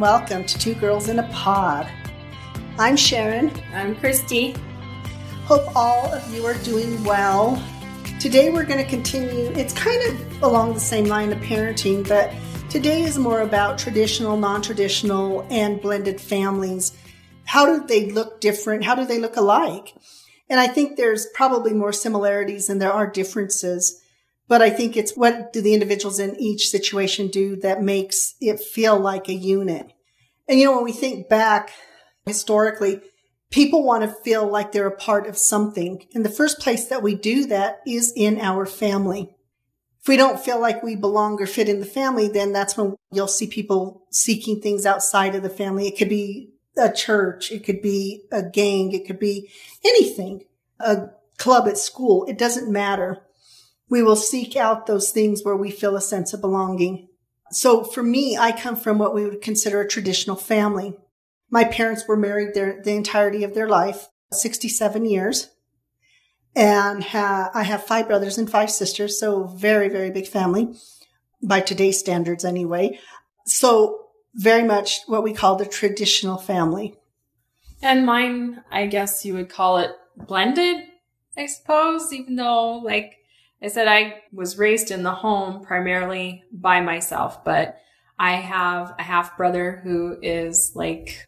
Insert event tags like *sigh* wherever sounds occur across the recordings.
and welcome to Two Girls in a Pod. I'm Sharon. I'm Christy. Hope all of you are doing well. Today we're going to continue, it's kind of along the same line of parenting, but today is more about traditional, non traditional, and blended families. How do they look different? How do they look alike? And I think there's probably more similarities than there are differences. But I think it's what do the individuals in each situation do that makes it feel like a unit. And you know, when we think back historically, people want to feel like they're a part of something. And the first place that we do that is in our family. If we don't feel like we belong or fit in the family, then that's when you'll see people seeking things outside of the family. It could be a church. It could be a gang. It could be anything, a club at school. It doesn't matter we will seek out those things where we feel a sense of belonging. So for me, I come from what we would consider a traditional family. My parents were married their, the entirety of their life, 67 years. And ha- I have five brothers and five sisters. So very, very big family by today's standards anyway. So very much what we call the traditional family. And mine, I guess you would call it blended, I suppose, even though like I said I was raised in the home primarily by myself, but I have a half brother who is like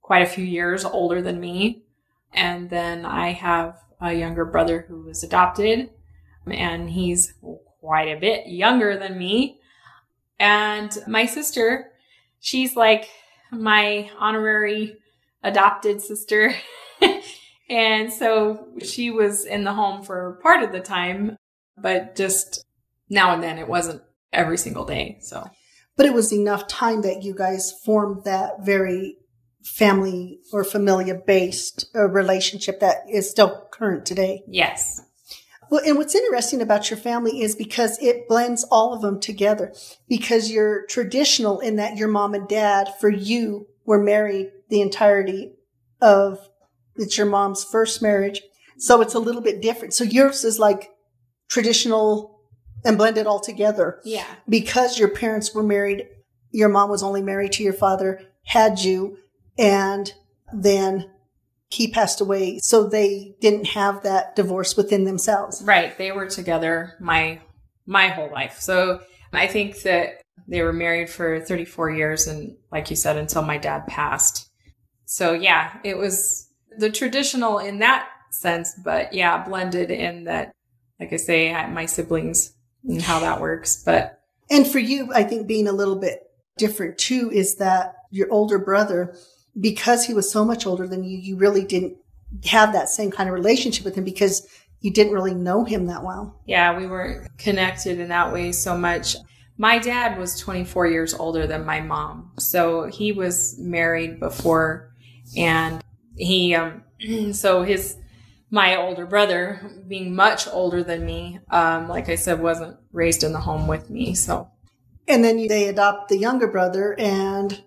quite a few years older than me. And then I have a younger brother who was adopted and he's quite a bit younger than me. And my sister, she's like my honorary adopted sister. *laughs* and so she was in the home for part of the time but just now and then it wasn't every single day. So, but it was enough time that you guys formed that very family or familia based uh, relationship that is still current today. Yes. Well, and what's interesting about your family is because it blends all of them together because you're traditional in that your mom and dad for you were married the entirety of it's your mom's first marriage. So it's a little bit different. So yours is like traditional and blend it all together. Yeah. Because your parents were married, your mom was only married to your father, had you, and then he passed away. So they didn't have that divorce within themselves. Right. They were together my my whole life. So I think that they were married for 34 years and like you said until my dad passed. So yeah, it was the traditional in that sense, but yeah, blended in that like I say, my siblings and how that works. But and for you, I think being a little bit different too is that your older brother, because he was so much older than you, you really didn't have that same kind of relationship with him because you didn't really know him that well. Yeah, we weren't connected in that way so much. My dad was 24 years older than my mom. So he was married before and he, um, *clears throat* so his my older brother, being much older than me, um, like I said, wasn't raised in the home with me. So, and then they adopt the younger brother, and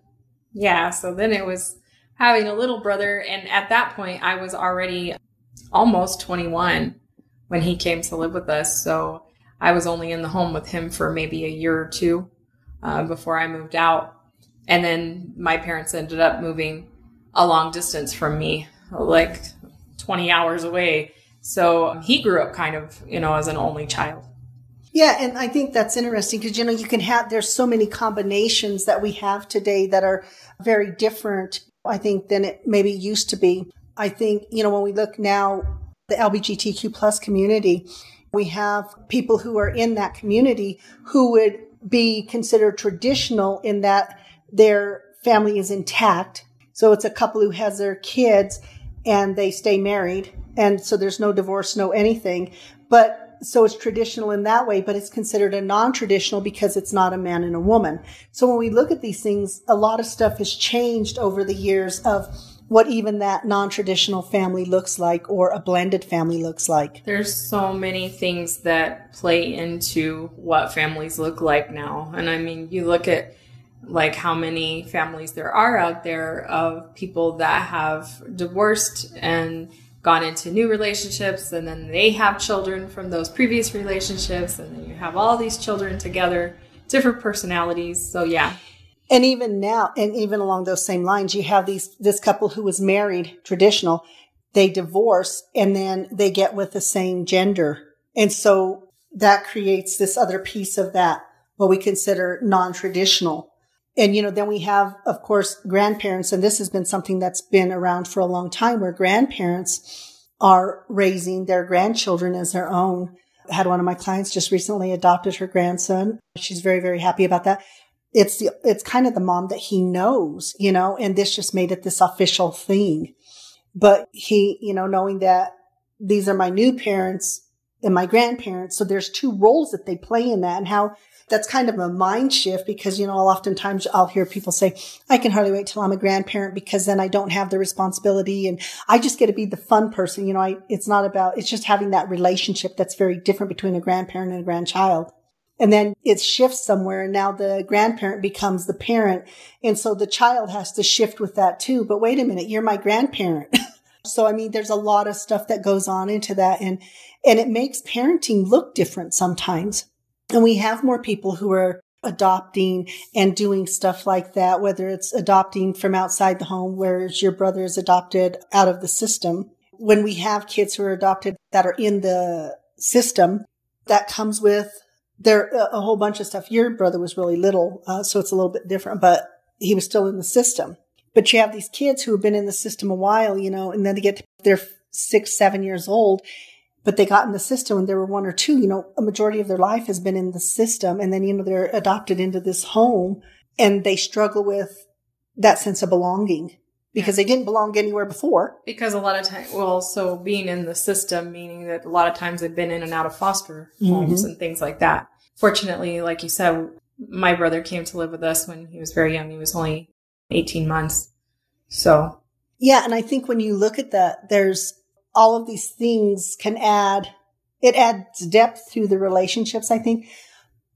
yeah, so then it was having a little brother, and at that point, I was already almost 21 when he came to live with us. So I was only in the home with him for maybe a year or two uh, before I moved out, and then my parents ended up moving a long distance from me, like 20 hours away. So he grew up kind of, you know, as an only child. Yeah, and I think that's interesting because you know you can have there's so many combinations that we have today that are very different I think than it maybe used to be. I think, you know, when we look now the LGBTQ plus community, we have people who are in that community who would be considered traditional in that their family is intact. So it's a couple who has their kids and they stay married. And so there's no divorce, no anything. But so it's traditional in that way, but it's considered a non-traditional because it's not a man and a woman. So when we look at these things, a lot of stuff has changed over the years of what even that non-traditional family looks like or a blended family looks like. There's so many things that play into what families look like now. And I mean, you look at like how many families there are out there of people that have divorced and gone into new relationships and then they have children from those previous relationships and then you have all these children together different personalities so yeah And even now, and even along those same lines, you have these, this couple who was married traditional, they divorce and then they get with the same gender. And so that creates this other piece of that, what we consider non-traditional. And, you know, then we have, of course, grandparents. And this has been something that's been around for a long time where grandparents are raising their grandchildren as their own. I had one of my clients just recently adopted her grandson. She's very, very happy about that it's the, it's kind of the mom that he knows, you know, and this just made it this official thing. But he, you know, knowing that these are my new parents and my grandparents. So there's two roles that they play in that and how that's kind of a mind shift because, you know, I'll oftentimes I'll hear people say, I can hardly wait till I'm a grandparent because then I don't have the responsibility and I just get to be the fun person. You know, I, it's not about, it's just having that relationship that's very different between a grandparent and a grandchild. And then it shifts somewhere and now the grandparent becomes the parent. And so the child has to shift with that too. But wait a minute, you're my grandparent. *laughs* so, I mean, there's a lot of stuff that goes on into that and, and it makes parenting look different sometimes. And we have more people who are adopting and doing stuff like that, whether it's adopting from outside the home, whereas your brother is adopted out of the system. When we have kids who are adopted that are in the system, that comes with there a whole bunch of stuff. Your brother was really little, uh, so it's a little bit different, but he was still in the system. But you have these kids who have been in the system a while, you know, and then they get to, they're six, seven years old, but they got in the system and there were one or two, you know, a majority of their life has been in the system. And then, you know, they're adopted into this home and they struggle with that sense of belonging because yeah. they didn't belong anywhere before. Because a lot of times, well, so being in the system, meaning that a lot of times they've been in and out of foster homes mm-hmm. and things like that. Fortunately, like you said, my brother came to live with us when he was very young. He was only 18 months. So. Yeah. And I think when you look at that, there's all of these things can add, it adds depth to the relationships, I think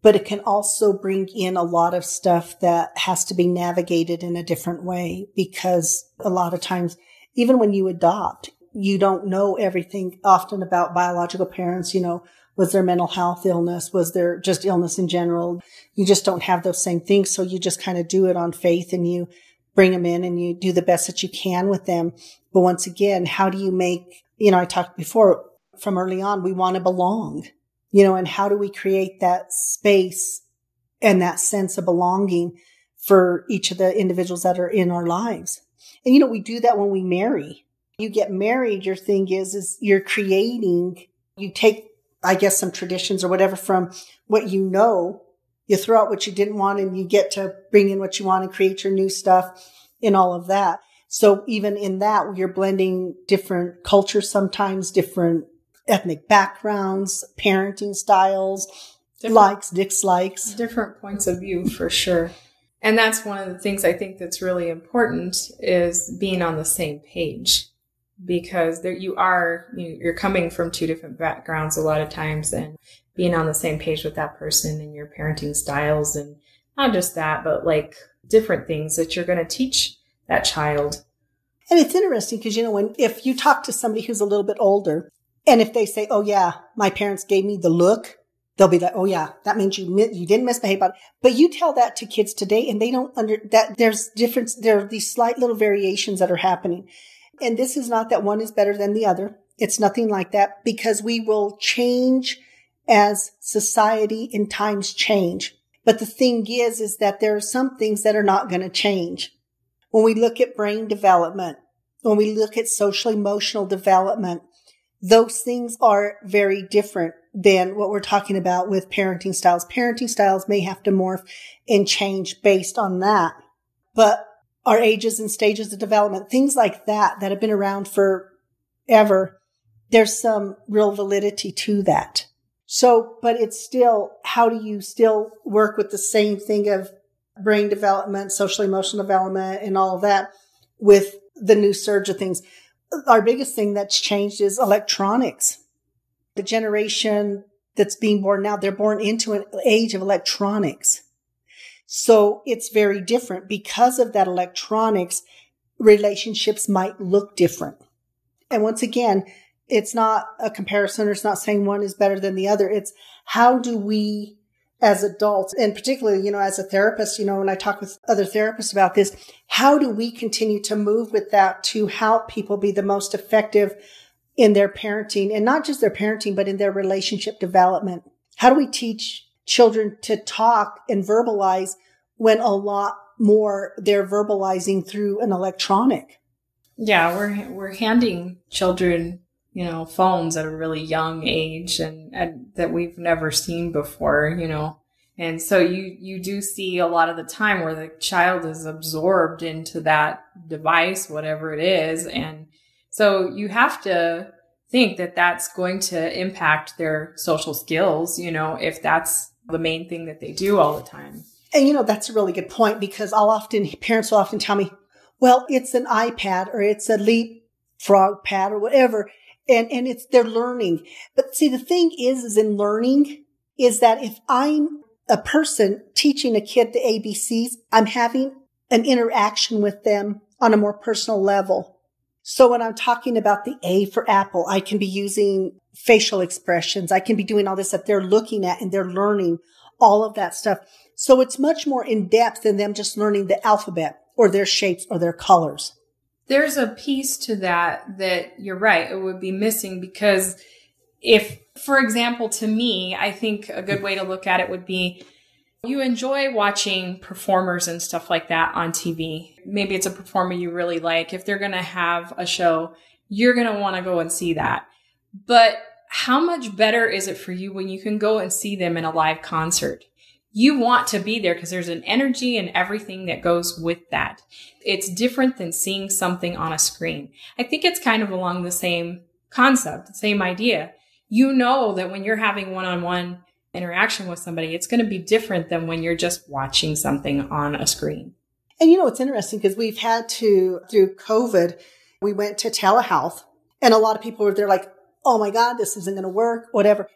but it can also bring in a lot of stuff that has to be navigated in a different way because a lot of times, even when you adopt, you don't know everything often about biological parents. You know, was there mental health illness? Was there just illness in general? You just don't have those same things. So you just kind of do it on faith and you bring them in and you do the best that you can with them. But once again, how do you make, you know, I talked before from early on, we want to belong you know, and how do we create that space and that sense of belonging for each of the individuals that are in our lives? And, you know, we do that when we marry. You get married, your thing is, is you're creating, you take, I guess, some traditions or whatever from what you know, you throw out what you didn't want and you get to bring in what you want and create your new stuff and all of that. So even in that, you're blending different cultures sometimes, different ethnic backgrounds, parenting styles, different, likes, dislikes. Different points of view for sure. And that's one of the things I think that's really important is being on the same page because there you are you're coming from two different backgrounds a lot of times and being on the same page with that person and your parenting styles and not just that but like different things that you're going to teach that child and it's interesting because you know when if you talk to somebody who's a little bit older and if they say, "Oh yeah, my parents gave me the look," they'll be like, "Oh yeah, that means you you didn't misbehave." But you tell that to kids today, and they don't under that. There's difference. There are these slight little variations that are happening, and this is not that one is better than the other. It's nothing like that because we will change as society and times change. But the thing is, is that there are some things that are not going to change. When we look at brain development, when we look at social emotional development, those things are very different than what we're talking about with parenting styles. Parenting styles may have to morph and change based on that. But our ages and stages of development, things like that, that have been around forever, there's some real validity to that. So, but it's still, how do you still work with the same thing of brain development, social emotional development and all of that with the new surge of things? our biggest thing that's changed is electronics. The generation that's being born now, they're born into an age of electronics. So it's very different because of that electronics. Relationships might look different. And once again, it's not a comparison or it's not saying one is better than the other. It's how do we as adults and particularly, you know, as a therapist, you know, when I talk with other therapists about this, how do we continue to move with that to help people be the most effective in their parenting and not just their parenting, but in their relationship development? How do we teach children to talk and verbalize when a lot more they're verbalizing through an electronic? Yeah, we're we're handing children you know, phones at a really young age and, and that we've never seen before, you know. And so you, you do see a lot of the time where the child is absorbed into that device, whatever it is. And so you have to think that that's going to impact their social skills, you know, if that's the main thing that they do all the time. And you know, that's a really good point because I'll often, parents will often tell me, well, it's an iPad or it's a LeapFrog pad or whatever and, and it's, they're learning. But see, the thing is, is in learning is that if I'm a person teaching a kid the ABCs, I'm having an interaction with them on a more personal level. So when I'm talking about the A for apple, I can be using facial expressions. I can be doing all this that they're looking at and they're learning all of that stuff. So it's much more in depth than them just learning the alphabet or their shapes or their colors there's a piece to that that you're right, it would be missing because if, for example, to me, I think a good way to look at it would be you enjoy watching performers and stuff like that on TV. Maybe it's a performer you really like. If they're going to have a show, you're going to want to go and see that. But how much better is it for you when you can go and see them in a live concert? You want to be there because there's an energy and everything that goes with that. It's different than seeing something on a screen. I think it's kind of along the same concept, the same idea. You know that when you're having one on one interaction with somebody, it's going to be different than when you're just watching something on a screen. And you know, it's interesting because we've had to, through COVID, we went to telehealth and a lot of people were there like, Oh my God, this isn't going to work, whatever.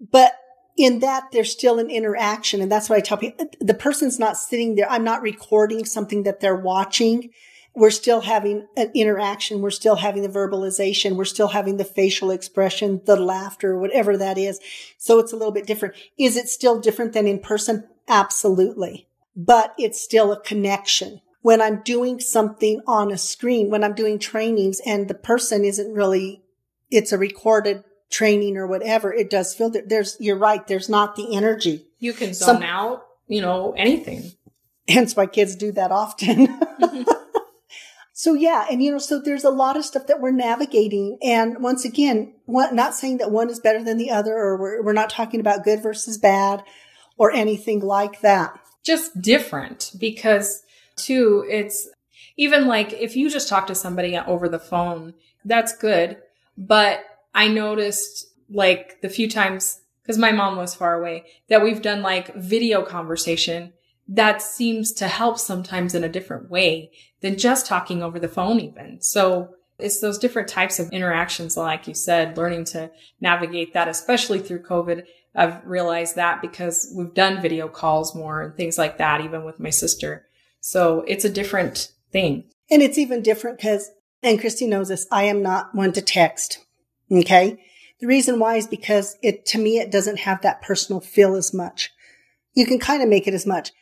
But in that there's still an interaction. And that's what I tell people. The person's not sitting there. I'm not recording something that they're watching. We're still having an interaction. We're still having the verbalization. We're still having the facial expression, the laughter, whatever that is. So it's a little bit different. Is it still different than in person? Absolutely. But it's still a connection. When I'm doing something on a screen, when I'm doing trainings and the person isn't really, it's a recorded training or whatever, it does feel that there's, you're right, there's not the energy. You can zone Some, out, you know, anything. Hence why kids do that often. *laughs* so yeah, and you know, so there's a lot of stuff that we're navigating. And once again, one, not saying that one is better than the other, or we're, we're not talking about good versus bad or anything like that. Just different because too, it's even like if you just talk to somebody over the phone, that's good. But I noticed like the few times, because my mom was far away, that we've done like video conversation that seems to help sometimes in a different way than just talking over the phone even. So it's those different types of interactions, like you said, learning to navigate that, especially through COVID. I've realized that because we've done video calls more and things like that, even with my sister. So it's a different thing. And it's even different because, and Christy knows this, I am not one to text. Okay. The reason why is because it, to me, it doesn't have that personal feel as much. You can kind of make it as much.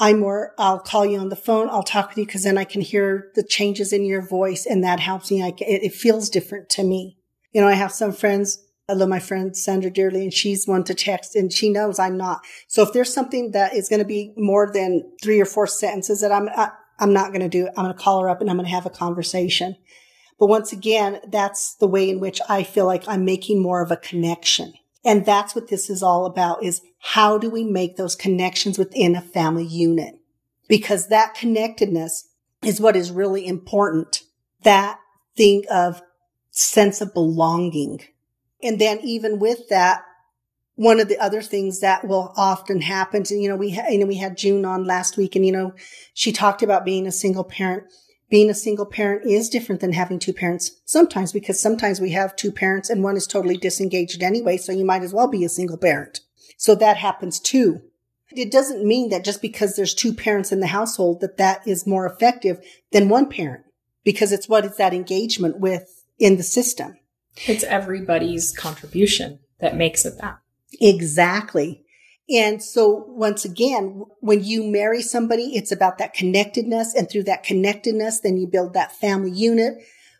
I'm more, I'll call you on the phone. I'll talk with you because then I can hear the changes in your voice and that helps me. I, it, it feels different to me. You know, I have some friends. I love my friend Sandra dearly and she's one to text and she knows I'm not. So if there's something that is going to be more than three or four sentences that I'm, I, I'm not going to do, I'm going to call her up and I'm going to have a conversation. But once again, that's the way in which I feel like I'm making more of a connection. And that's what this is all about is how do we make those connections within a family unit? Because that connectedness is what is really important. That thing of sense of belonging. And then even with that, one of the other things that will often happen, and you know, we had, you know, we had June on last week and, you know, she talked about being a single parent being a single parent is different than having two parents sometimes because sometimes we have two parents and one is totally disengaged anyway. So you might as well be a single parent. So that happens too. It doesn't mean that just because there's two parents in the household that that is more effective than one parent because it's what is that engagement with in the system. It's everybody's contribution that makes it that. Exactly. And so once again, when you marry somebody, it's about that connectedness. And through that connectedness, then you build that family unit,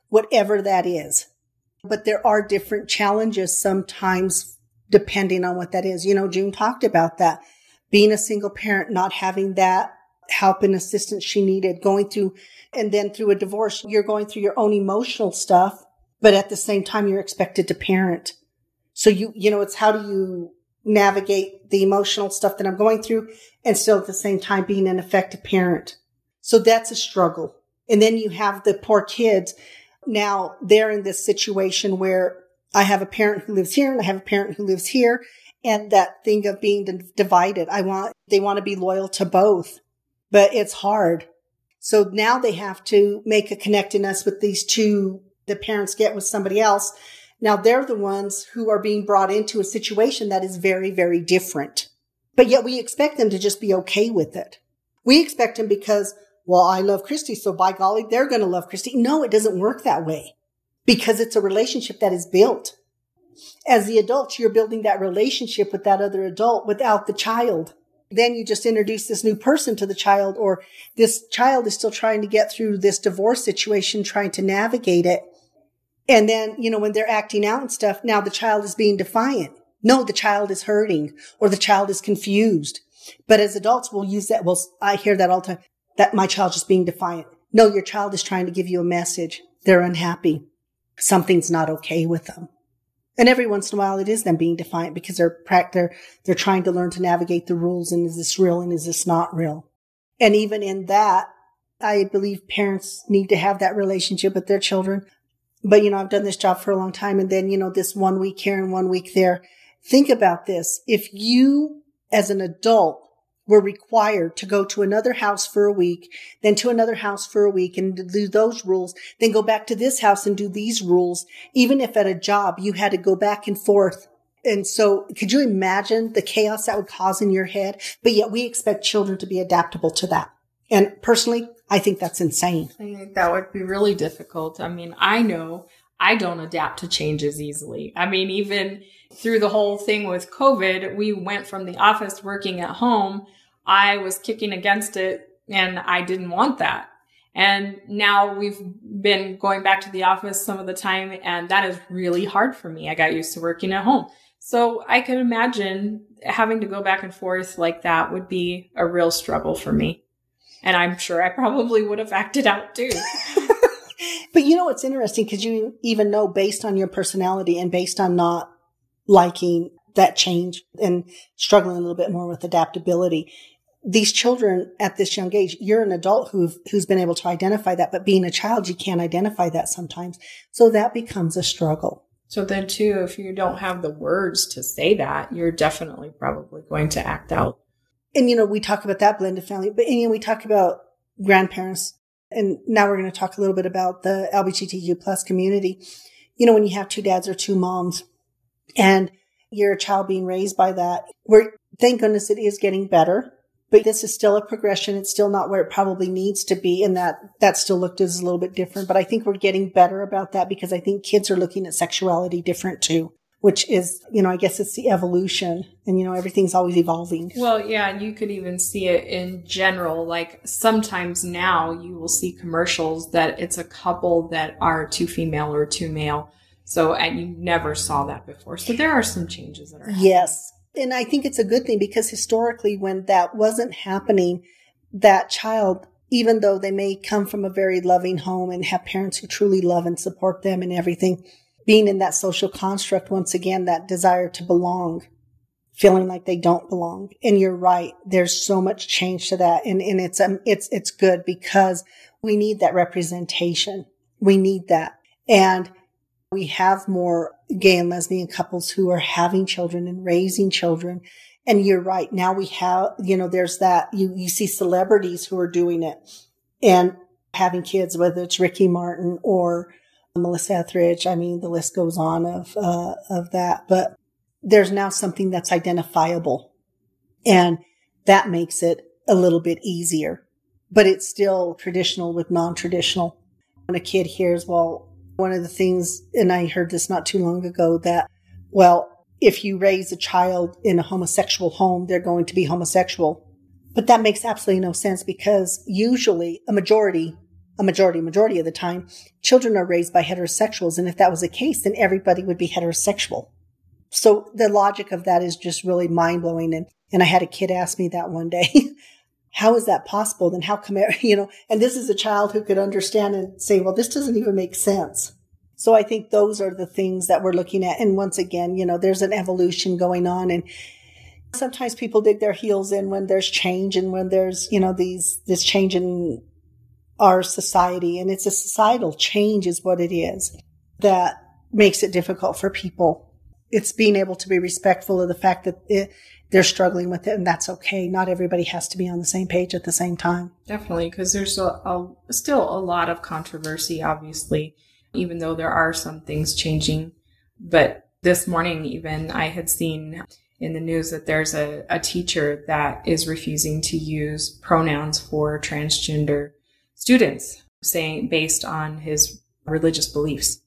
whatever that is. But there are different challenges sometimes depending on what that is. You know, June talked about that. Being a single parent, not having that help and assistance she needed, going through, and then through a divorce, you're going through your own emotional stuff, but at the same time, you're expected to parent. So you, you know, it's how do you navigate the emotional stuff that I'm going through and still at the same time being an effective parent. So that's a struggle. And then you have the poor kids. Now they're in this situation where I have a parent who lives here and I have a parent who lives here. And that thing of being divided. I want, they want to be loyal to both, but it's hard. So now they have to make a connectedness with these two the parents get with somebody else. Now they're the ones who are being brought into a situation that is very, very different. But yet we expect them to just be okay with it. We expect them because, well, I love Christy, so by golly, they're going to love Christy. No, it doesn't work that way because it's a relationship that is built. As the adult, you're building that relationship with that other adult without the child. Then you just introduce this new person to the child or this child is still trying to get through this divorce situation, trying to navigate it. And then, you know, when they're acting out and stuff, now the child is being defiant. No, the child is hurting or the child is confused. But as adults, we'll use that. Well, I hear that all the time that my child is being defiant. No, your child is trying to give you a message. They're unhappy something's not okay with them. And every once in a while it is them being defiant because they're, they're, they're trying to learn to navigate the rules and is this real and is this not real? And even in that, I believe parents need to have that relationship with their children. But, you know, I've done this job for a long time and then, you know, this one week here and one week there. Think about this. If you as an adult were required to go to another house for a week, then to another house for a week and do those rules, then go back to this house and do these rules. Even if at a job you had to go back and forth. And so could you imagine the chaos that would cause in your head? But yet we expect children to be adaptable to that. And personally, I think that's insane. I think that would be really difficult. I mean, I know I don't adapt to changes easily. I mean, even through the whole thing with COVID, we went from the office working at home I was kicking against it and I didn't want that. And now we've been going back to the office some of the time and that is really hard for me. I got used to working at home. So I could imagine having to go back and forth like that would be a real struggle for me. And I'm sure I probably would have acted out too. *laughs* *laughs* but you know what's interesting because you even know based on your personality and based on not liking that change and struggling a little bit more with adaptability these children at this young age, you're an adult who who's been able to identify that, but being a child, you can't identify that sometimes. So that becomes a struggle. So then too, if you don't have the words to say that, you're definitely probably going to act out. And you know, we talk about that blended family, but and, you know, we talk about grandparents, and now we're going to talk a little bit about the LGBTQ plus community. You know, when you have two dads or two moms, and you're a child being raised by that, where thank goodness it is getting better but this is still a progression. It's still not where it probably needs to be. And that, that still looked as a little bit different. But I think we're getting better about that because I think kids are looking at sexuality different too, which is, you know, I guess it's the evolution and, you know, everything's always evolving. Well, yeah. You could even see it in general. Like sometimes now you will see commercials that it's a couple that are two female or two male. So, and you never saw that before. So there are some changes that are happening. Yes and I think it's a good thing because historically, when that wasn't happening, that child, even though they may come from a very loving home and have parents who truly love and support them and everything, being in that social construct, once again, that desire to belong, feeling like they don't belong. And you're right. There's so much change to that. And, and it's, um, it's, it's good because we need that representation. We need that. And we have more gay and lesbian couples who are having children and raising children. And you're right. Now we have, you know, there's that, you, you see celebrities who are doing it and having kids, whether it's Ricky Martin or Melissa Etheridge. I mean, the list goes on of, uh, of that, but there's now something that's identifiable and that makes it a little bit easier, but it's still traditional with non-traditional. When a kid hears, well, one of the things, and I heard this not too long ago, that, well, if you raise a child in a homosexual home, they're going to be homosexual. But that makes absolutely no sense because usually a majority, a majority, majority of the time, children are raised by heterosexuals. And if that was the case, then everybody would be heterosexual. So the logic of that is just really mind blowing. And, and I had a kid ask me that one day. *laughs* how is that possible? Then how come, *laughs* you know, and this is a child who could understand and say, well, this doesn't even make sense. So I think those are the things that we're looking at. And once again, you know, there's an evolution going on and sometimes people dig their heels in when there's change and when there's, you know, these, this change in our society. And it's a societal change is what it is that makes it difficult for people. It's being able to be respectful of the fact that it, they're struggling with it and that's okay. Not everybody has to be on the same page at the same time. Definitely, because there's a, a, still a lot of controversy, obviously even though there are some things changing. But this morning, even I had seen in the news that there's a, a teacher that is refusing to use pronouns for transgender students, saying based on his religious beliefs,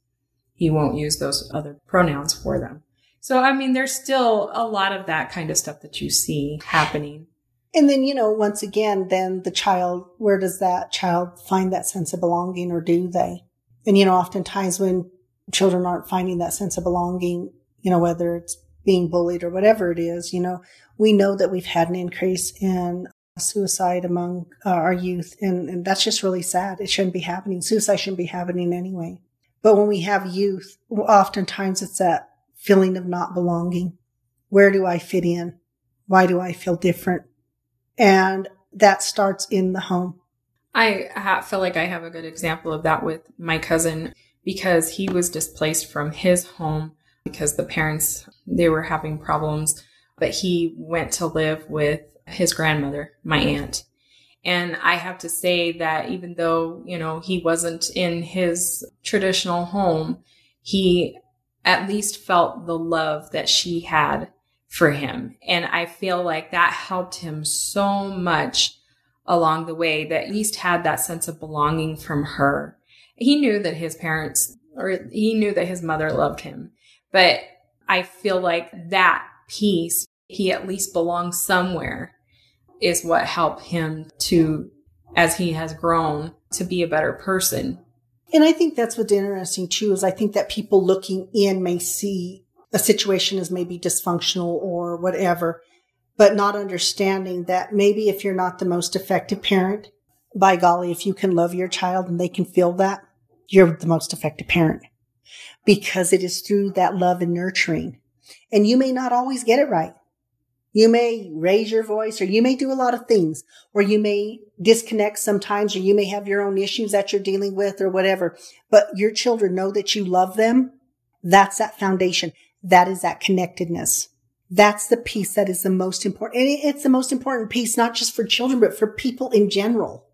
he won't use those other pronouns for them. So, I mean, there's still a lot of that kind of stuff that you see happening. And then, you know, once again, then the child, where does that child find that sense of belonging or do they? And, you know, oftentimes when children aren't finding that sense of belonging, you know, whether it's being bullied or whatever it is, you know, we know that we've had an increase in suicide among uh, our youth. And, and that's just really sad. It shouldn't be happening. Suicide shouldn't be happening anyway. But when we have youth, oftentimes it's that feeling of not belonging. Where do I fit in? Why do I feel different? And that starts in the home. I feel like I have a good example of that with my cousin because he was displaced from his home because the parents they were having problems but he went to live with his grandmother my mm-hmm. aunt and i have to say that even though you know he wasn't in his traditional home he at least felt the love that she had for him and i feel like that helped him so much along the way that at least had that sense of belonging from her. He knew that his parents, or he knew that his mother loved him. But I feel like that piece, he at least belongs somewhere, is what helped him to, as he has grown, to be a better person. And I think that's what's interesting too, is I think that people looking in may see a situation as maybe dysfunctional or whatever but not understanding that maybe if you're not the most effective parent, by golly, if you can love your child and they can feel that, you're the most effective parent because it is through that love and nurturing. And you may not always get it right. You may raise your voice or you may do a lot of things or you may disconnect sometimes or you may have your own issues that you're dealing with or whatever, but your children know that you love them. That's that foundation. That is that connectedness. That's the piece that is the most important. And it's the most important piece, not just for children, but for people in general.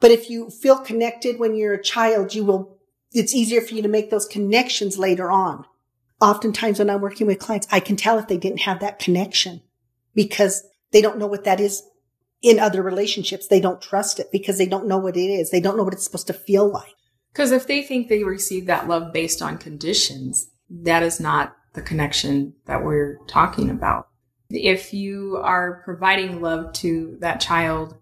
But if you feel connected when you're a child, you will, it's easier for you to make those connections later on. Oftentimes when I'm working with clients, I can tell if they didn't have that connection because they don't know what that is in other relationships. They don't trust it because they don't know what it is. They don't know what it's supposed to feel like. Because if they think they receive that love based on conditions, that is not the connection that we're talking about. If you are providing love to that child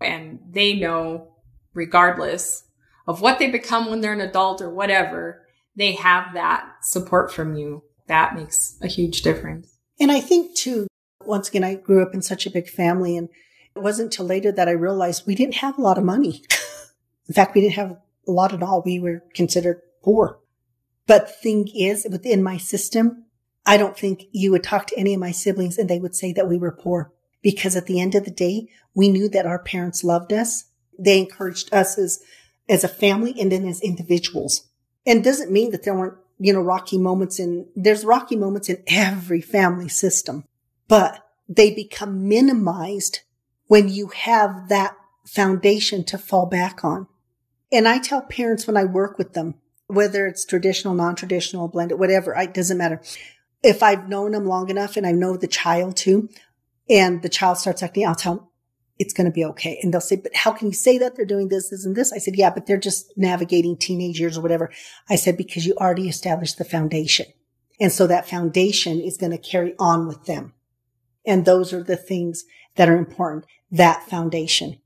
and they know, regardless of what they become when they're an adult or whatever, they have that support from you. That makes a huge difference. And I think too, once again, I grew up in such a big family and it wasn't until later that I realized we didn't have a lot of money. *laughs* in fact, we didn't have a lot at all. We were considered poor. But thing is, within my system, I don't think you would talk to any of my siblings and they would say that we were poor because at the end of the day, we knew that our parents loved us. They encouraged us as, as a family and then as individuals. And doesn't mean that there weren't, you know, rocky moments in, there's rocky moments in every family system, but they become minimized when you have that foundation to fall back on. And I tell parents when I work with them, whether it's traditional, non-traditional, blended, whatever, it doesn't matter. If I've known them long enough and I know the child too, and the child starts acting, I'll tell them it's going to be okay. And they'll say, but how can you say that they're doing this, this and this? I said, yeah, but they're just navigating teenage years or whatever. I said, because you already established the foundation. And so that foundation is going to carry on with them. And those are the things that are important. That foundation.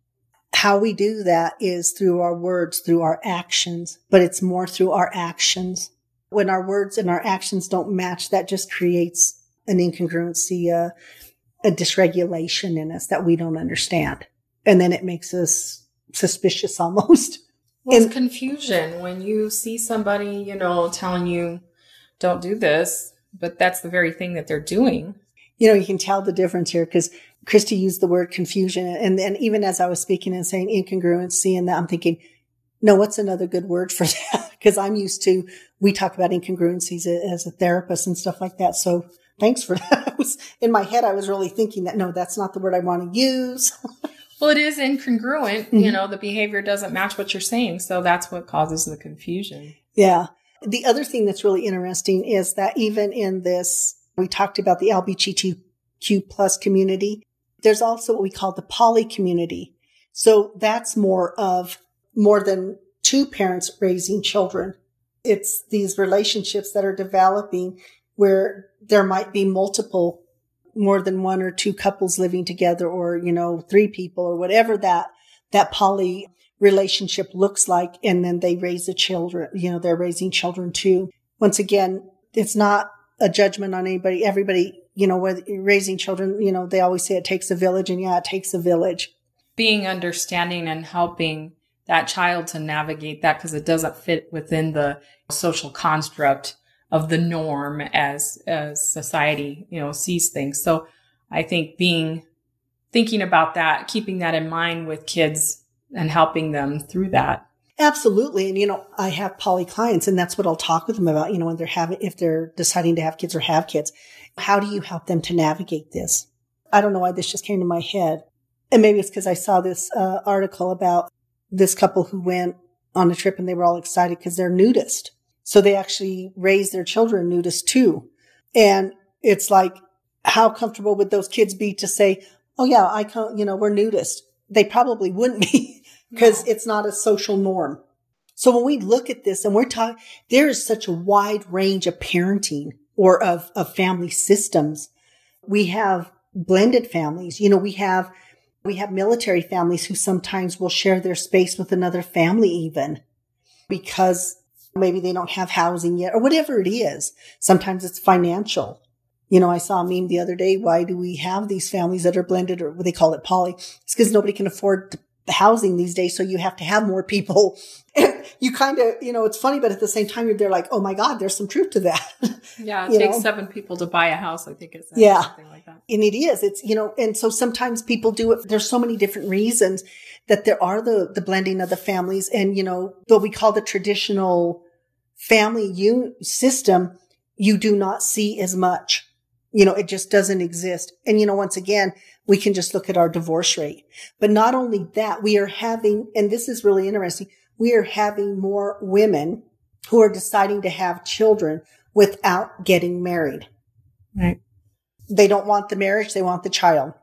How we do that is through our words, through our actions, but it's more through our actions. When our words and our actions don't match, that just creates an incongruency, uh, a dysregulation in us that we don't understand. And then it makes us suspicious *laughs* almost. Well, it's confusion when you see somebody, you know, telling you, don't do this, but that's the very thing that they're doing. You know, you can tell the difference here because Christy used the word confusion. And then even as I was speaking and saying incongruency and that, I'm thinking, no, what's another good word for *laughs* that? Because I'm used to, we talk about incongruencies as a therapist and stuff like that. So thanks for *laughs* that. Was in my head, I was really thinking that no, that's not the word I want to use. *laughs* well, it is incongruent. Mm-hmm. You know, the behavior doesn't match what you're saying. So that's what causes the confusion. Yeah. The other thing that's really interesting is that even in this, we talked about the LGBTQ plus community. There's also what we call the poly community. So that's more of more than two parents raising children. It's these relationships that are developing where there might be multiple, more than one or two couples living together or, you know, three people or whatever that, that poly relationship looks like. And then they raise the children, you know, they're raising children too. Once again, it's not a judgment on anybody. Everybody, you know, with raising children, you know, they always say it takes a village and yeah, it takes a village. Being understanding and helping that child to navigate that because it doesn't fit within the social construct of the norm as, as society, you know, sees things. So I think being, thinking about that, keeping that in mind with kids and helping them through that. Absolutely. And, you know, I have poly clients and that's what I'll talk with them about, you know, when they're having, if they're deciding to have kids or have kids, how do you help them to navigate this? I don't know why this just came to my head. And maybe it's because I saw this uh, article about this couple who went on a trip and they were all excited because they're nudist. So they actually raise their children nudist too. And it's like, how comfortable would those kids be to say, Oh yeah, I can you know, we're nudist. They probably wouldn't be *laughs* because it's not a social norm. So when we look at this and we're talking, there is such a wide range of parenting or of, of family systems. We have blended families. You know, we have, we have military families who sometimes will share their space with another family even because maybe they don't have housing yet or whatever it is. Sometimes it's financial. You know, I saw a meme the other day. Why do we have these families that are blended or what they call it poly? It's because nobody can afford the housing these days. So you have to have more people. *laughs* you kind of, you know, it's funny, but at the same time, they're like, oh my God, there's some truth to that. *laughs* Yeah. It you takes know? seven people to buy a house. I think it's yeah. something like that. And it is. It's, you know, and so sometimes people do it. There's so many different reasons that there are the, the blending of the families and, you know, what we call the traditional family un- system, you do not see as much. You know, it just doesn't exist. And, you know, once again, we can just look at our divorce rate. But not only that, we are having, and this is really interesting, we are having more women who are deciding to have children without getting married. Right. They don't want the marriage, they want the child.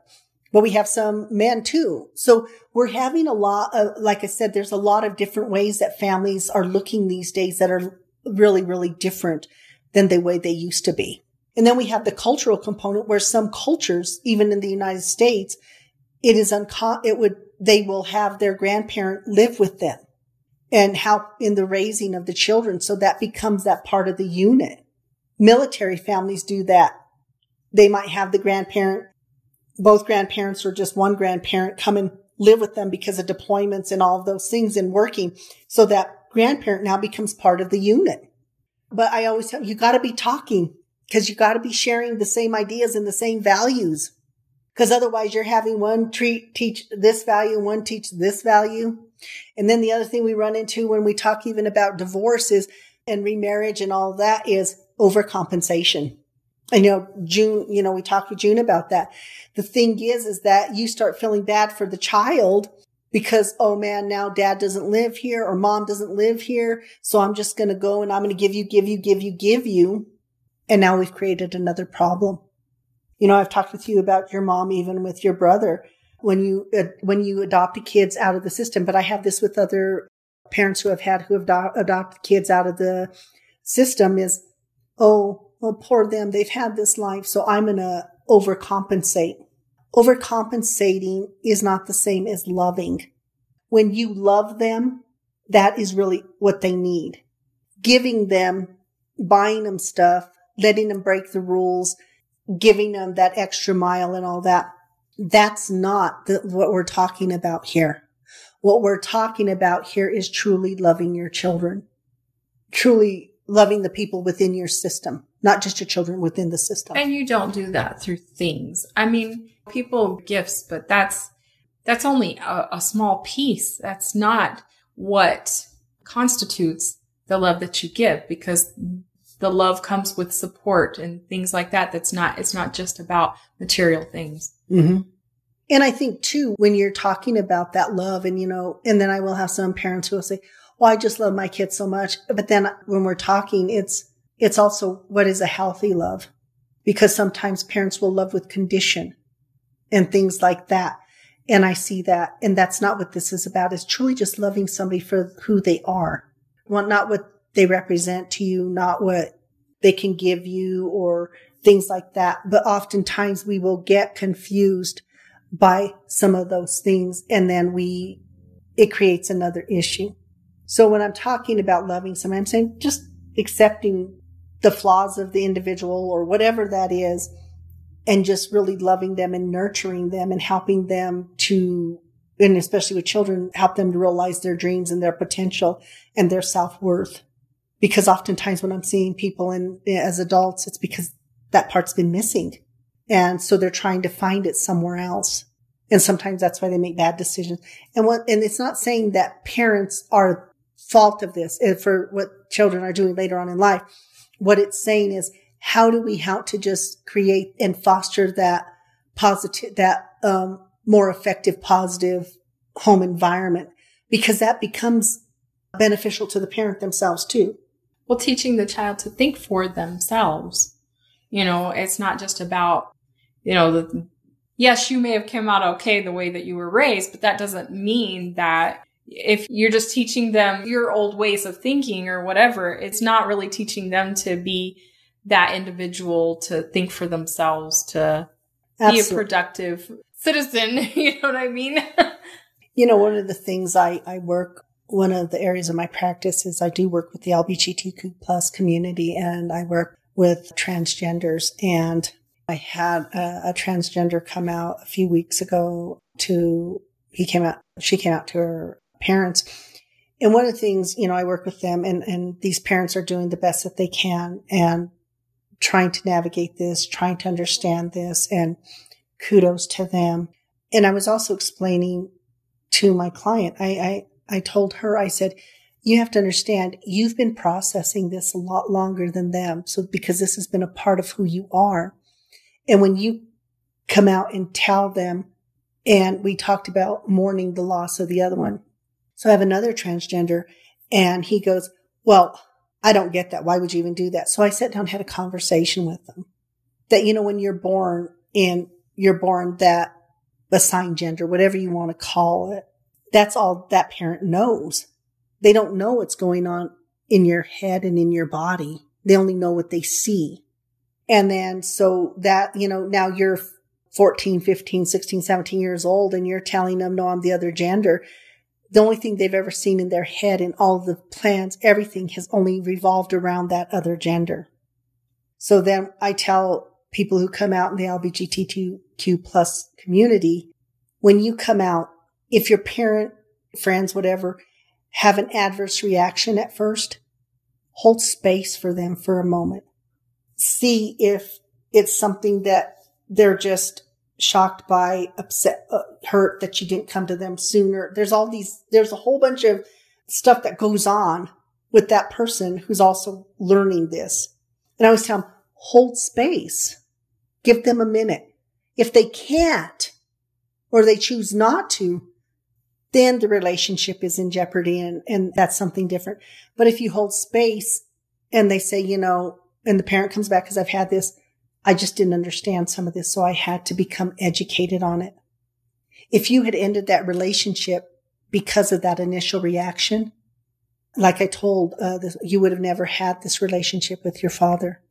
But we have some men too. So we're having a lot of, like I said, there's a lot of different ways that families are looking these days that are really, really different than the way they used to be. And then we have the cultural component where some cultures, even in the United States, it is unco- it would, they will have their grandparent live with them and help in the raising of the children. So that becomes that part of the unit. Military families do that. They might have the grandparent, both grandparents or just one grandparent come and live with them because of deployments and all of those things and working. So that grandparent now becomes part of the unit. But I always tell you, you got to be talking because you got to be sharing the same ideas and the same values. Because otherwise you're having one treat, teach this value one teach this value. And then the other thing we run into when we talk even about divorce is and remarriage and all that is overcompensation. You know, June, you know, we talked with June about that. The thing is, is that you start feeling bad for the child because, oh man, now dad doesn't live here or mom doesn't live here. So I'm just going to go and I'm going to give you, give you, give you, give you. And now we've created another problem. You know, I've talked with you about your mom, even with your brother, when you, uh, when you adopt kids out of the system. But I have this with other parents who have had, who have do- adopted kids out of the system is, oh, well, poor them. They've had this life. So I'm going to overcompensate. Overcompensating is not the same as loving. When you love them, that is really what they need. Giving them, buying them stuff, letting them break the rules, giving them that extra mile and all that. That's not the, what we're talking about here. What we're talking about here is truly loving your children, truly loving the people within your system, not just your children within the system. And you don't do that through things. I mean, people gifts, but that's, that's only a, a small piece. That's not what constitutes the love that you give because the love comes with support and things like that. That's not, it's not just about material things. Mm-hmm. And I think too, when you're talking about that love and, you know, and then I will have some parents who will say, well, I just love my kids so much. But then when we're talking, it's, it's also what is a healthy love? Because sometimes parents will love with condition and things like that. And I see that. And that's not what this is about. It's truly just loving somebody for who they are. Well, not what they represent to you, not what they can give you or things like that. But oftentimes we will get confused by some of those things and then we, it creates another issue. So when I'm talking about loving somebody, I'm saying just accepting the flaws of the individual or whatever that is and just really loving them and nurturing them and helping them to and especially with children, help them to realize their dreams and their potential and their self worth because oftentimes when I'm seeing people as adults, it's because that part's been missing. And so they're trying to find it somewhere else. And sometimes that's why they make bad decisions. And what, and it's not saying that parents are fault of this eh, for what children are doing later on in life. What it's saying is, how do we help to just create and foster that positive, that, um, more effective, positive home environment? Because that becomes beneficial to the parent themselves too. Well, teaching the child to think for themselves. You know, it's not just about, you know, the, yes, you may have come out okay the way that you were raised, but that doesn't mean that if you're just teaching them your old ways of thinking or whatever, it's not really teaching them to be that individual to think for themselves, to Absolutely. be a productive citizen. *laughs* You know what I mean? *laughs* you know, one of the things I, I work one of the areas of my practice is I do work with the LGBTQ plus community and I work with transgenders. And I had a, a, transgender come out a few weeks ago to, he came out, she came out to her parents. And one of the things, you know, I work with them and, and these parents are doing the best that they can and trying to navigate this, trying to understand this and kudos to them. And I was also explaining to my client, I, I told her, I said, you have to understand, you've been processing this a lot longer than them. So because this has been a part of who you are. And when you come out and tell them, and we talked about mourning the loss of the other one. So I have another transgender and he goes, well, I don't get that. Why would you even do that? So I sat down had a conversation with them that, you know, when you're born and you're born that assigned gender, whatever you want to call it, that's all that parent knows. They don't know what's going on in your head and in your body. They only know what they see. And then so that, you know, now you're 14, 15, 16, 17 years old and you're telling them, no, I'm the other gender. The only thing they've ever seen in their head and all the plans, everything has only revolved around that other gender. So then I tell people who come out in the LGBTQ plus community, when you come out, if your parent, friends, whatever, have an adverse reaction at first, hold space for them for a moment. See if it's something that they're just shocked by, upset, uh, hurt that you didn't come to them sooner. There's all these, there's a whole bunch of stuff that goes on with that person who's also learning this. And I always tell them, hold space. Give them a minute. If they can't or they choose not to, then the relationship is in jeopardy and, and that's something different. But if you hold space and they say, you know, and the parent comes back because I've had this, I just didn't understand some of this. So I had to become educated on it. If you had ended that relationship because of that initial reaction, like I told, uh, this, you would have never had this relationship with your father.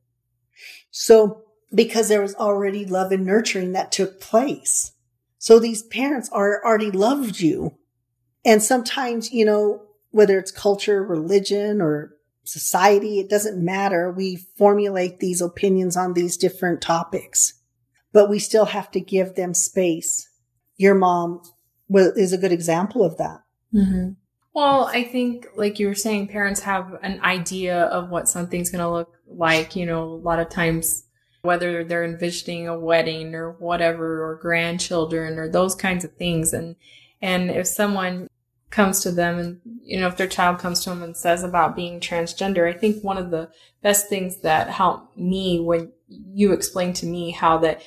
So, because there was already love and nurturing that took place. So these parents are already loved you. And sometimes, you know, whether it's culture, religion, or society, it doesn't matter. We formulate these opinions on these different topics, but we still have to give them space. Your mom is a good example of that. Mm-hmm. Well, I think, like you were saying, parents have an idea of what something's going to look like. You know, a lot of times, whether they're envisioning a wedding or whatever, or grandchildren or those kinds of things. And, and if someone comes to them and, you know, if their child comes to them and says about being transgender, I think one of the best things that helped me when you explained to me how that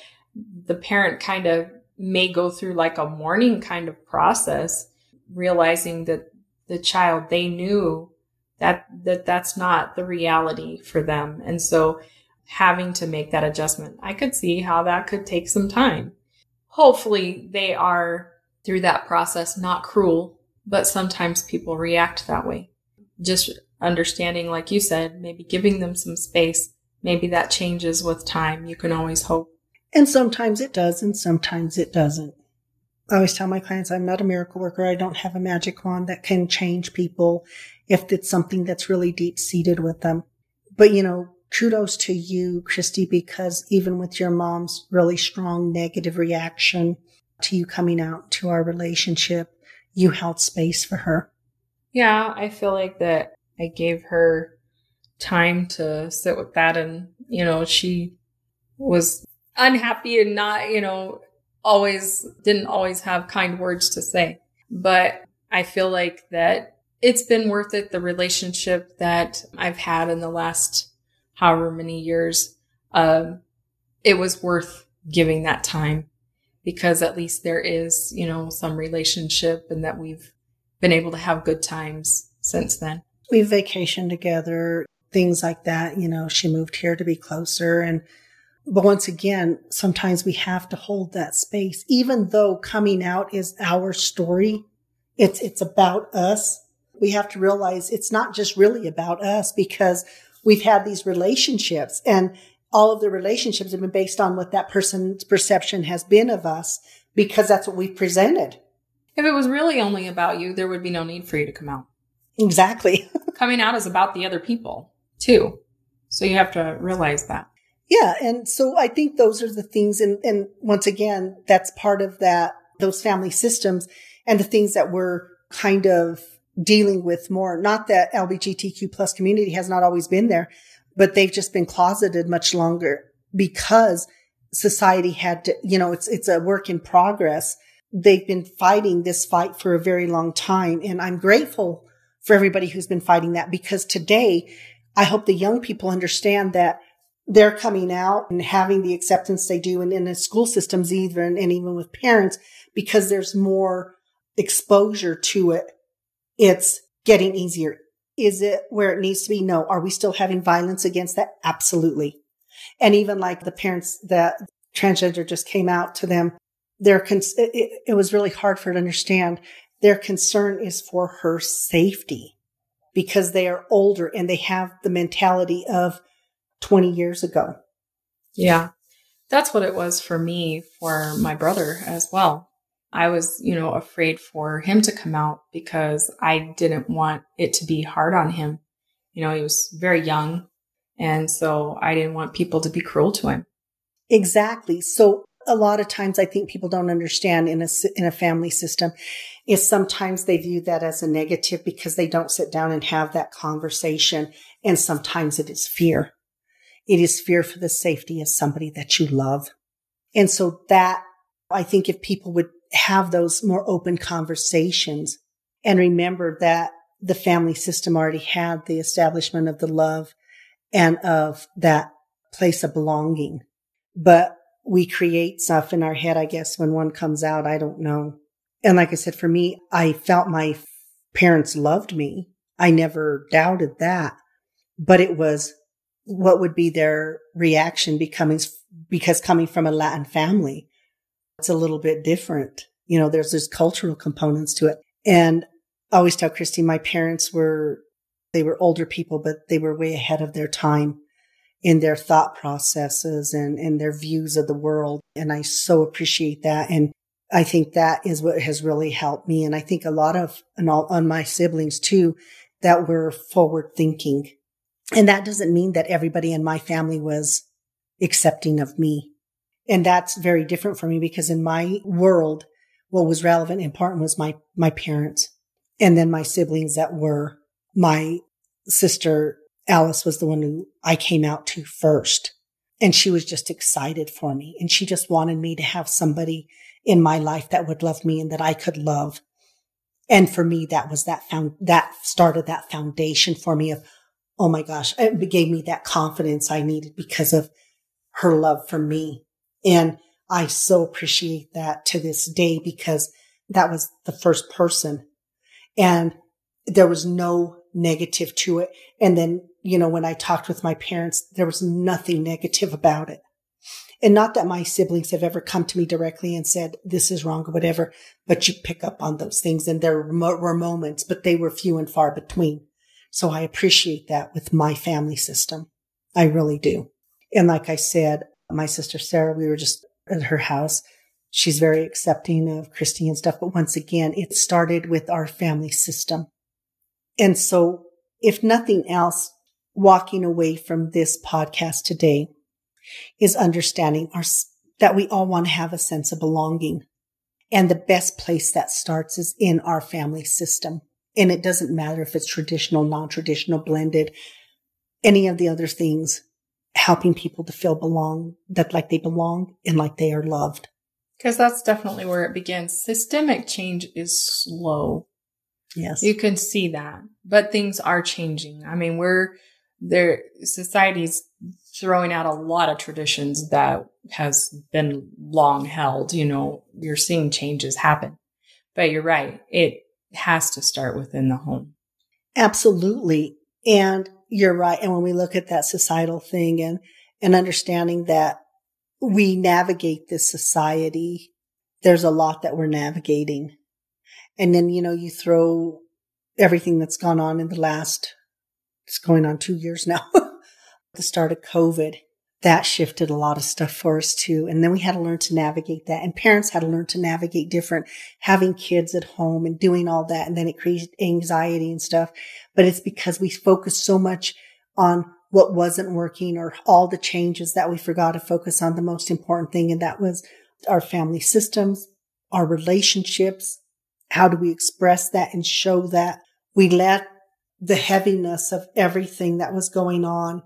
the parent kind of may go through like a mourning kind of process, realizing that the child, they knew that, that that's not the reality for them. And so having to make that adjustment, I could see how that could take some time. Hopefully they are through that process, not cruel but sometimes people react that way. Just understanding, like you said, maybe giving them some space. Maybe that changes with time. You can always hope. And sometimes it does, and sometimes it doesn't. I always tell my clients I'm not a miracle worker. I don't have a magic wand that can change people if it's something that's really deep seated with them. But you know, kudos to you, Christy, because even with your mom's really strong negative reaction to you coming out to our relationship, you held space for her. Yeah, I feel like that I gave her time to sit with that and, you know, she was unhappy and not, you know, always didn't always have kind words to say. But I feel like that it's been worth it. The relationship that I've had in the last however many years, um, it was worth giving that time because at least there is, you know, some relationship and that we've been able to have good times since then. We've vacationed together, things like that. You know, she moved here to be closer. And, but once again, sometimes we have to hold that space, even though coming out is our story. It's, it's about us. We have to realize it's not just really about us because we've had these relationships and all of the relationships have been based on what that person's perception has been of us because that's what we've presented. If it was really only about you, there would be no need for you to come out. Exactly. *laughs* Coming out is about the other people too. So you have to realize that. Yeah. And so I think those are the things. And, and once again, that's part of that, those family systems and the things that we're kind of dealing with more. Not that LGBTQ plus community has not always been there, but they've just been closeted much longer because society had to, you know, it's, it's a work in progress. They've been fighting this fight for a very long time. And I'm grateful for everybody who's been fighting that because today I hope the young people understand that they're coming out and having the acceptance they do and in the school systems even and even with parents because there's more exposure to it. It's getting easier. Is it where it needs to be? No. Are we still having violence against that? Absolutely. And even like the parents that transgender just came out to them, their cons- it, it was really hard for her to understand. Their concern is for her safety because they are older and they have the mentality of 20 years ago. Yeah. That's what it was for me for my brother as well. I was, you know, afraid for him to come out because I didn't want it to be hard on him. You know, he was very young. And so I didn't want people to be cruel to him. Exactly. So a lot of times I think people don't understand in a, in a family system is sometimes they view that as a negative because they don't sit down and have that conversation. And sometimes it is fear. It is fear for the safety of somebody that you love. And so that I think if people would have those more open conversations and remember that the family system already had the establishment of the love and of that place of belonging. But we create stuff in our head, I guess, when one comes out. I don't know. And like I said, for me, I felt my parents loved me. I never doubted that, but it was what would be their reaction becoming because coming from a Latin family it's a little bit different. You know, there's this cultural components to it. And I always tell Christy, my parents were, they were older people, but they were way ahead of their time. in their thought processes and, and their views of the world. And I so appreciate that. And I think that is what has really helped me. And I think a lot of, and all on my siblings too, that were forward thinking. And that doesn't mean that everybody in my family was accepting of me. And that's very different for me because in my world, what was relevant and important was my, my parents and then my siblings that were my sister Alice was the one who I came out to first. And she was just excited for me. And she just wanted me to have somebody in my life that would love me and that I could love. And for me, that was that found, that started that foundation for me of, oh my gosh, it gave me that confidence I needed because of her love for me. And I so appreciate that to this day because that was the first person and there was no negative to it. And then, you know, when I talked with my parents, there was nothing negative about it. And not that my siblings have ever come to me directly and said, this is wrong or whatever, but you pick up on those things. And there were moments, but they were few and far between. So I appreciate that with my family system. I really do. And like I said, my sister Sarah, we were just at her house. She's very accepting of Christy and stuff. But once again, it started with our family system. And so if nothing else, walking away from this podcast today is understanding our, that we all want to have a sense of belonging. And the best place that starts is in our family system. And it doesn't matter if it's traditional, non-traditional, blended, any of the other things, helping people to feel belong, that like they belong and like they are loved. Because that's definitely where it begins. Systemic change is slow. Yes. You can see that, but things are changing. I mean, we're there, society's throwing out a lot of traditions that has been long held. You know, you're seeing changes happen, but you're right. It has to start within the home. Absolutely. And you're right. And when we look at that societal thing and, and understanding that we navigate this society, there's a lot that we're navigating. And then, you know, you throw everything that's gone on in the last, it's going on two years now, *laughs* the start of COVID. That shifted a lot of stuff for us too. And then we had to learn to navigate that and parents had to learn to navigate different, having kids at home and doing all that. And then it created anxiety and stuff. But it's because we focused so much on what wasn't working or all the changes that we forgot to focus on the most important thing. And that was our family systems, our relationships, how do we express that and show that we let the heaviness of everything that was going on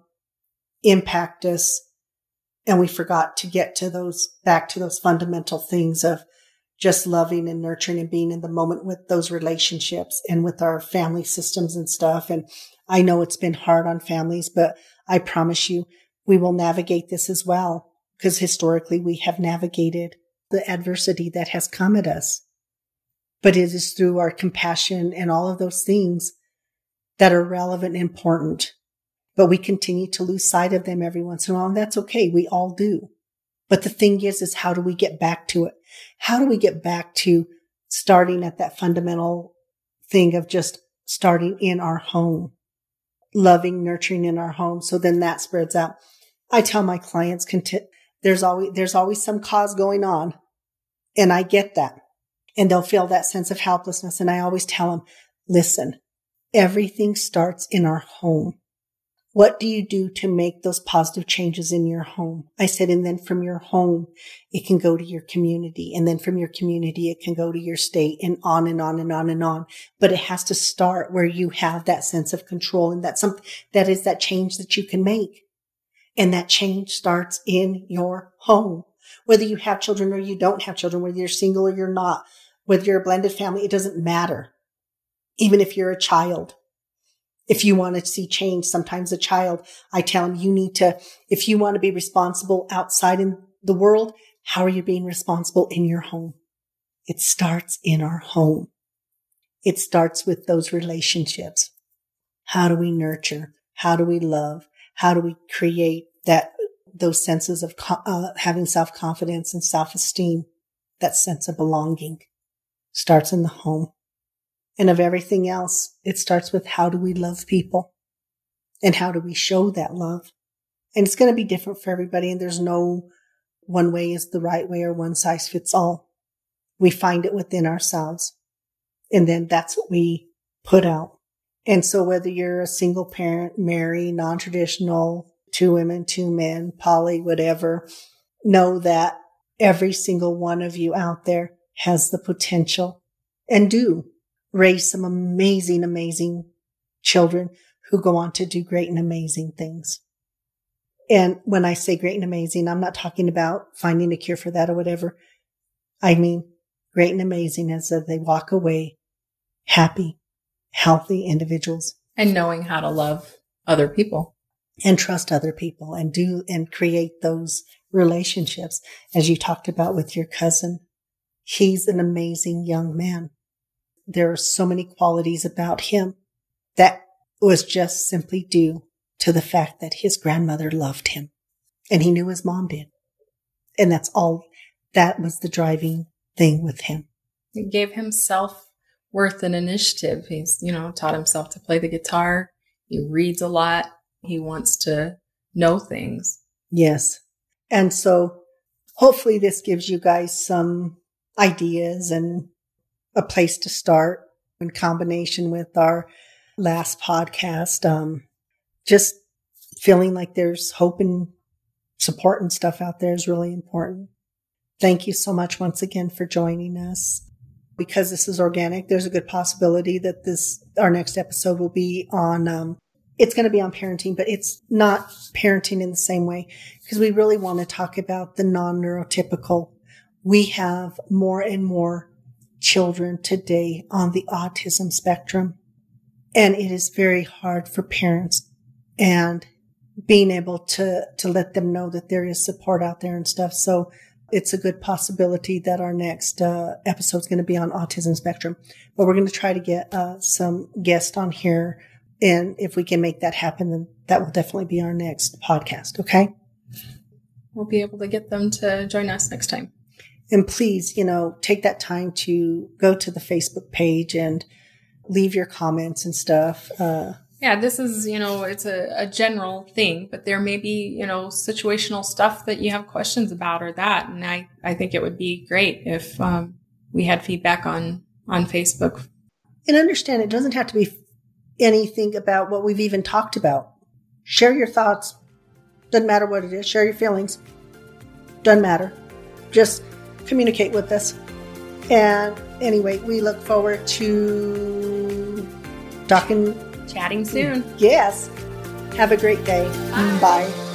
impact us? And we forgot to get to those back to those fundamental things of just loving and nurturing and being in the moment with those relationships and with our family systems and stuff. And I know it's been hard on families, but I promise you we will navigate this as well because historically we have navigated the adversity that has come at us but it is through our compassion and all of those things that are relevant and important. But we continue to lose sight of them every once in a while. And that's okay. We all do. But the thing is, is how do we get back to it? How do we get back to starting at that fundamental thing of just starting in our home, loving, nurturing in our home. So then that spreads out. I tell my clients, there's always, there's always some cause going on. And I get that and they'll feel that sense of helplessness. And I always tell them, listen, everything starts in our home. What do you do to make those positive changes in your home? I said, and then from your home, it can go to your community. And then from your community, it can go to your state and on and on and on and on. But it has to start where you have that sense of control. And that's something that is that change that you can make. And that change starts in your home. Whether you have children or you don't have children, whether you're single or you're not, whether you're a blended family, it doesn't matter. Even if you're a child. If you want to see change, sometimes a child, I tell them you need to, if you want to be responsible outside in the world, how are you being responsible in your home? It starts in our home. It starts with those relationships. How do we nurture? How do we love? How do we create that, those senses of uh, having self confidence and self esteem, that sense of belonging? starts in the home. And of everything else, it starts with how do we love people? And how do we show that love? And it's going to be different for everybody. And there's no one way is the right way or one size fits all. We find it within ourselves. And then that's what we put out. And so whether you're a single parent, married, non-traditional, two women, two men, poly, whatever, know that every single one of you out there has the potential and do raise some amazing, amazing children who go on to do great and amazing things. And when I say great and amazing, I'm not talking about finding a cure for that or whatever. I mean, great and amazing as that they walk away happy, healthy individuals. And knowing how to love other people. And trust other people and do and create those relationships as you talked about with your cousin. He's an amazing young man. There are so many qualities about him that was just simply due to the fact that his grandmother loved him and he knew his mom did. And that's all that was the driving thing with him. It gave him self worth and initiative. He's, you know, taught himself to play the guitar. He reads a lot. He wants to know things. Yes. And so hopefully this gives you guys some ideas and a place to start in combination with our last podcast. Um, just feeling like there's hope and support and stuff out there is really important. Thank you so much once again for joining us. Because this is organic, there's a good possibility that this, our next episode will be on, um, it's going to be on parenting, but it's not parenting in the same way because we really want to talk about the non-neurotypical. We have more and more children today on the autism spectrum and it is very hard for parents and being able to, to let them know that there is support out there and stuff. So it's a good possibility that our next uh, episode is going to be on autism spectrum, but we're going to try to get uh, some guests on here. And if we can make that happen, then that will definitely be our next podcast. Okay. We'll be able to get them to join us next time. And please, you know, take that time to go to the Facebook page and leave your comments and stuff. Uh, yeah, this is, you know, it's a, a general thing, but there may be, you know, situational stuff that you have questions about or that. And I, I think it would be great if um, we had feedback on, on Facebook. And understand it doesn't have to be anything about what we've even talked about. Share your thoughts. Doesn't matter what it is. Share your feelings. Doesn't matter. Just communicate with us. And anyway, we look forward to talking Chatting soon. Yes. Have a great day. Bye. Bye.